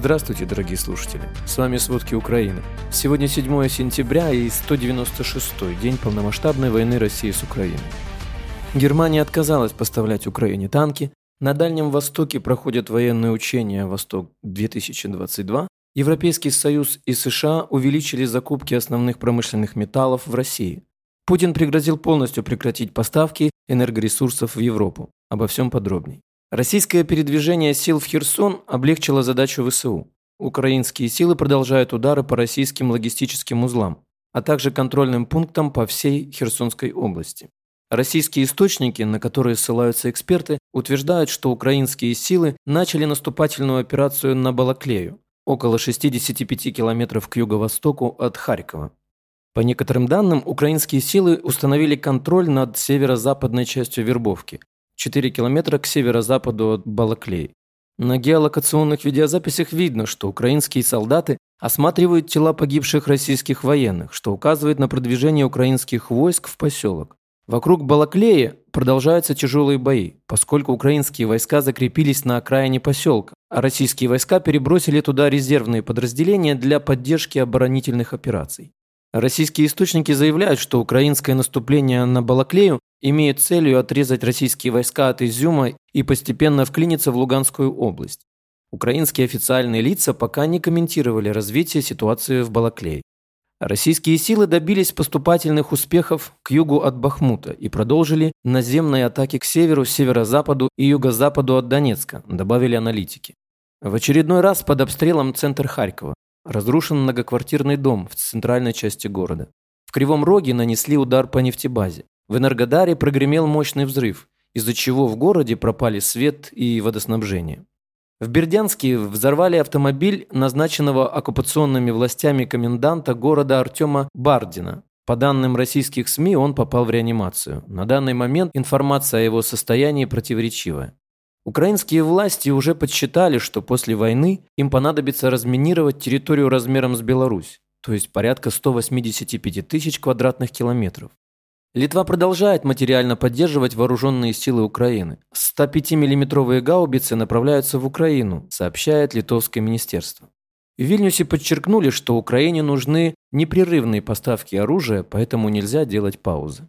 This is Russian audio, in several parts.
Здравствуйте, дорогие слушатели. С вами «Сводки Украины». Сегодня 7 сентября и 196-й день полномасштабной войны России с Украиной. Германия отказалась поставлять Украине танки, на Дальнем Востоке проходят военные учения «Восток-2022», Европейский Союз и США увеличили закупки основных промышленных металлов в России. Путин пригрозил полностью прекратить поставки энергоресурсов в Европу. Обо всем подробней. Российское передвижение сил в Херсон облегчило задачу ВСУ. Украинские силы продолжают удары по российским логистическим узлам, а также контрольным пунктам по всей Херсонской области. Российские источники, на которые ссылаются эксперты, утверждают, что украинские силы начали наступательную операцию на Балаклею, около 65 километров к юго-востоку от Харькова. По некоторым данным, украинские силы установили контроль над северо-западной частью Вербовки, 4 километра к северо-западу от Балаклей. На геолокационных видеозаписях видно, что украинские солдаты осматривают тела погибших российских военных, что указывает на продвижение украинских войск в поселок. Вокруг Балаклея продолжаются тяжелые бои, поскольку украинские войска закрепились на окраине поселка, а российские войска перебросили туда резервные подразделения для поддержки оборонительных операций. Российские источники заявляют, что украинское наступление на Балаклею имеет целью отрезать российские войска от Изюма и постепенно вклиниться в Луганскую область. Украинские официальные лица пока не комментировали развитие ситуации в Балаклее. Российские силы добились поступательных успехов к югу от Бахмута и продолжили наземные атаки к северу, северо-западу и юго-западу от Донецка, добавили аналитики. В очередной раз под обстрелом центр Харькова. Разрушен многоквартирный дом в центральной части города. В Кривом Роге нанесли удар по нефтебазе. В Энергодаре прогремел мощный взрыв, из-за чего в городе пропали свет и водоснабжение. В Бердянске взорвали автомобиль назначенного оккупационными властями коменданта города Артема Бардина. По данным российских СМИ, он попал в реанимацию. На данный момент информация о его состоянии противоречивая. Украинские власти уже подсчитали, что после войны им понадобится разминировать территорию размером с Беларусь, то есть порядка 185 тысяч квадратных километров. Литва продолжает материально поддерживать вооруженные силы Украины. 105 миллиметровые гаубицы направляются в Украину, сообщает литовское министерство. В Вильнюсе подчеркнули, что Украине нужны непрерывные поставки оружия, поэтому нельзя делать паузы.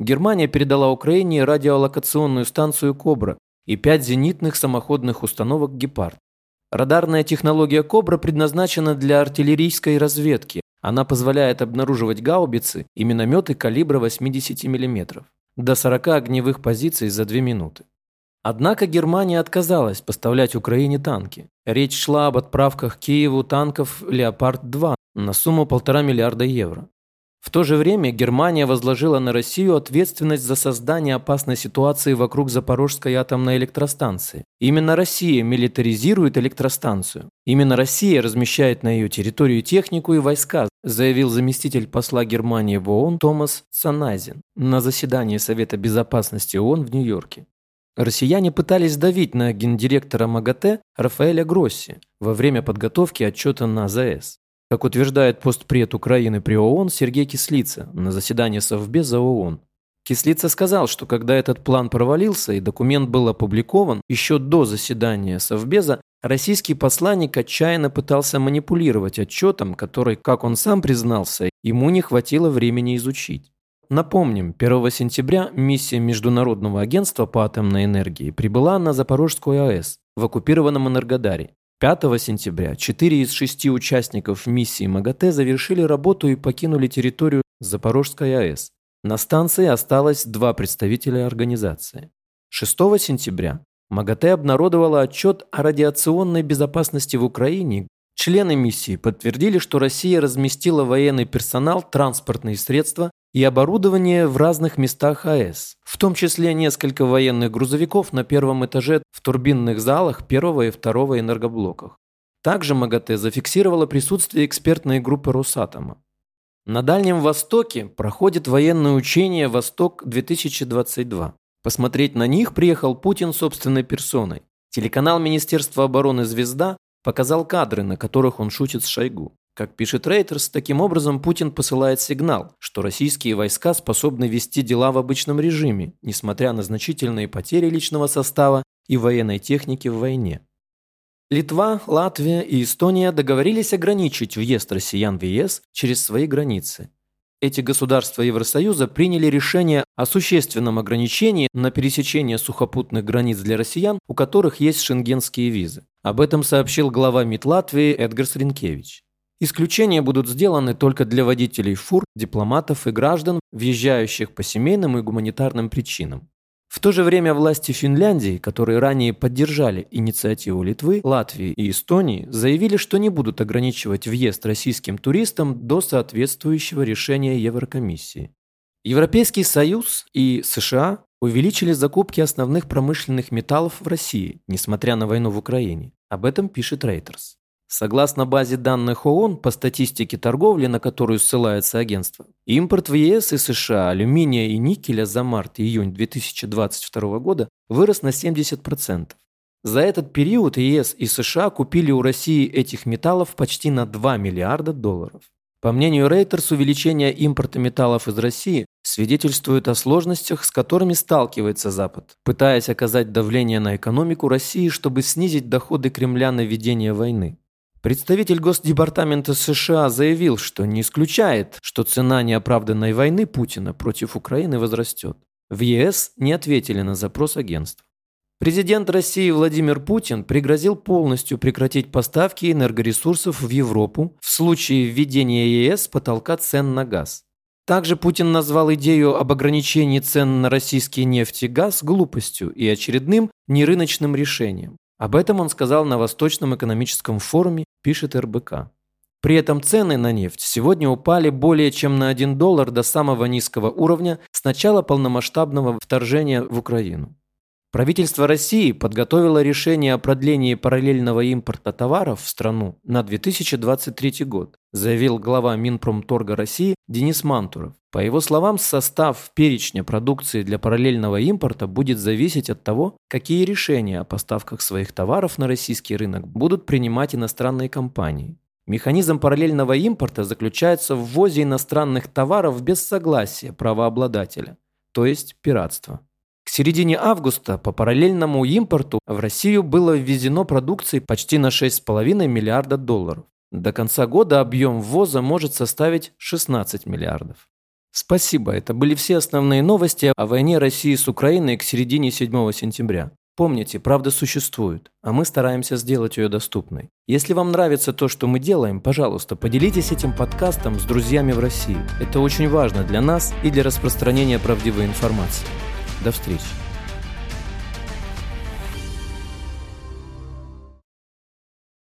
Германия передала Украине радиолокационную станцию «Кобра», и пять зенитных самоходных установок «Гепард». Радарная технология «Кобра» предназначена для артиллерийской разведки. Она позволяет обнаруживать гаубицы и минометы калибра 80 мм до 40 огневых позиций за 2 минуты. Однако Германия отказалась поставлять Украине танки. Речь шла об отправках Киеву танков «Леопард-2» на сумму полтора миллиарда евро. В то же время Германия возложила на Россию ответственность за создание опасной ситуации вокруг Запорожской атомной электростанции. Именно Россия милитаризирует электростанцию. Именно Россия размещает на ее территории технику и войска, заявил заместитель посла Германии в ООН Томас Саназин на заседании Совета безопасности ООН в Нью-Йорке. Россияне пытались давить на гендиректора МАГАТЭ Рафаэля Гросси во время подготовки отчета на АЗС. Как утверждает постпред Украины при ООН Сергей Кислица на заседании Совбеза ООН. Кислица сказал, что когда этот план провалился и документ был опубликован еще до заседания Совбеза, российский посланник отчаянно пытался манипулировать отчетом, который, как он сам признался, ему не хватило времени изучить. Напомним, 1 сентября миссия Международного агентства по атомной энергии прибыла на Запорожскую АЭС в оккупированном Энергодаре 5 сентября четыре из шести участников миссии МАГАТЭ завершили работу и покинули территорию Запорожской АЭС. На станции осталось два представителя организации. 6 сентября МАГАТЭ обнародовала отчет о радиационной безопасности в Украине. Члены миссии подтвердили, что Россия разместила военный персонал, транспортные средства и оборудование в разных местах АЭС, в том числе несколько военных грузовиков на первом этаже в турбинных залах первого и второго энергоблоках. Также МАГАТЭ зафиксировала присутствие экспертной группы Росатома. На Дальнем Востоке проходит военное учение «Восток-2022». Посмотреть на них приехал Путин собственной персоной. Телеканал Министерства обороны «Звезда» показал кадры, на которых он шутит с Шойгу. Как пишет Рейтерс, таким образом Путин посылает сигнал, что российские войска способны вести дела в обычном режиме, несмотря на значительные потери личного состава и военной техники в войне. Литва, Латвия и Эстония договорились ограничить въезд россиян в ЕС через свои границы. Эти государства Евросоюза приняли решение о существенном ограничении на пересечение сухопутных границ для россиян, у которых есть шенгенские визы. Об этом сообщил глава МИД Латвии Эдгарс Ринкевич. Исключения будут сделаны только для водителей фур, дипломатов и граждан, въезжающих по семейным и гуманитарным причинам. В то же время власти Финляндии, которые ранее поддержали инициативу Литвы, Латвии и Эстонии, заявили, что не будут ограничивать въезд российским туристам до соответствующего решения Еврокомиссии. Европейский Союз и США увеличили закупки основных промышленных металлов в России, несмотря на войну в Украине. Об этом пишет Reuters. Согласно базе данных ООН по статистике торговли, на которую ссылается агентство, импорт в ЕС и США алюминия и никеля за март и июнь 2022 года вырос на 70%. За этот период ЕС и США купили у России этих металлов почти на 2 миллиарда долларов. По мнению Reuters, увеличение импорта металлов из России свидетельствует о сложностях, с которыми сталкивается Запад, пытаясь оказать давление на экономику России, чтобы снизить доходы Кремля на ведение войны. Представитель Госдепартамента США заявил, что не исключает, что цена неоправданной войны Путина против Украины возрастет. В ЕС не ответили на запрос агентства. Президент России Владимир Путин пригрозил полностью прекратить поставки энергоресурсов в Европу в случае введения ЕС потолка цен на газ. Также Путин назвал идею об ограничении цен на российский нефть и газ глупостью и очередным нерыночным решением. Об этом он сказал на Восточном экономическом форуме, пишет РБК. При этом цены на нефть сегодня упали более чем на 1 доллар до самого низкого уровня с начала полномасштабного вторжения в Украину. Правительство России подготовило решение о продлении параллельного импорта товаров в страну на 2023 год, заявил глава Минпромторга России Денис Мантуров. По его словам, состав перечня продукции для параллельного импорта будет зависеть от того, какие решения о поставках своих товаров на российский рынок будут принимать иностранные компании. Механизм параллельного импорта заключается в ввозе иностранных товаров без согласия правообладателя, то есть пиратство. К середине августа по параллельному импорту в Россию было ввезено продукции почти на 6,5 миллиарда долларов. До конца года объем ввоза может составить 16 миллиардов. Спасибо, это были все основные новости о войне России с Украиной к середине 7 сентября. Помните, правда существует, а мы стараемся сделать ее доступной. Если вам нравится то, что мы делаем, пожалуйста, поделитесь этим подкастом с друзьями в России. Это очень важно для нас и для распространения правдивой информации. До встречи.